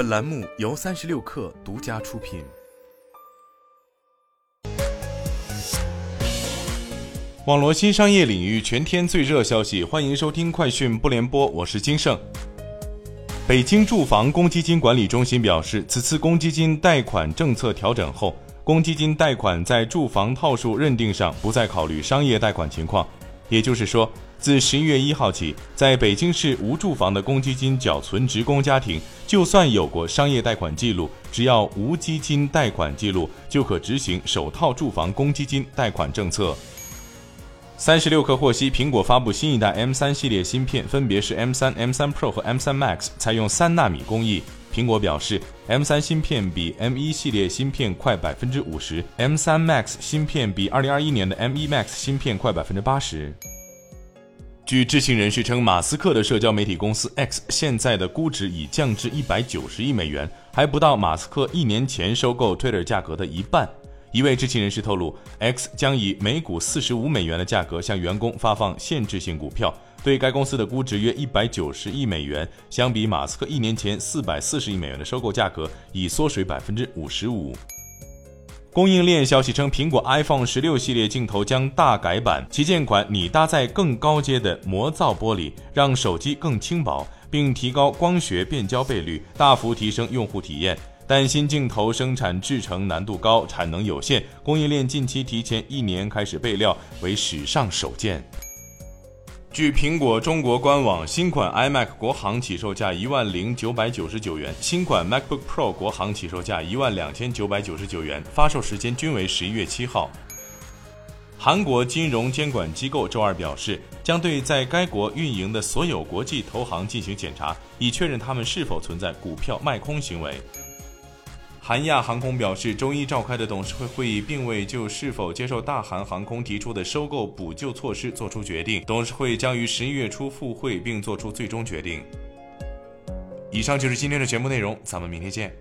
本栏目由三十六氪独家出品。网络新商业领域全天最热消息，欢迎收听快讯不联播，我是金盛。北京住房公积金管理中心表示，此次公积金贷款政策调整后，公积金贷款在住房套数认定上不再考虑商业贷款情况。也就是说，自十一月一号起，在北京市无住房的公积金缴存职工家庭，就算有过商业贷款记录，只要无基金贷款记录，就可执行首套住房公积金贷款政策。三十六氪获悉，苹果发布新一代 M 三系列芯片，分别是 M 三、M 三 Pro 和 M 三 Max，采用三纳米工艺。苹果表示，M 三芯片比 M 一系列芯片快百分之五十，M 三 Max 芯片比二零二一年的 M 一 Max 芯片快百分之八十。据知情人士称，马斯克的社交媒体公司 X 现在的估值已降至一百九十亿美元，还不到马斯克一年前收购 Twitter 价格的一半。一位知情人士透露，X 将以每股四十五美元的价格向员工发放限制性股票，对该公司的估值约一百九十亿美元，相比马斯克一年前四百四十亿美元的收购价格，已缩水百分之五十五。供应链消息称，苹果 iPhone 十六系列镜头将大改版，旗舰款拟搭载更高阶的魔造玻璃，让手机更轻薄，并提高光学变焦倍率，大幅提升用户体验。但新镜头生产制成难度高，产能有限，供应链近期提前一年开始备料，为史上首见。据苹果中国官网，新款 iMac 国行起售价一万零九百九十九元，新款 MacBook Pro 国行起售价一万两千九百九十九元，发售时间均为十一月七号。韩国金融监管机构周二表示，将对在该国运营的所有国际投行进行检查，以确认他们是否存在股票卖空行为。韩亚航空表示，周一召开的董事会会议并未就是否接受大韩航空提出的收购补救措施作出决定。董事会将于十一月初复会并作出最终决定。以上就是今天的全部内容，咱们明天见。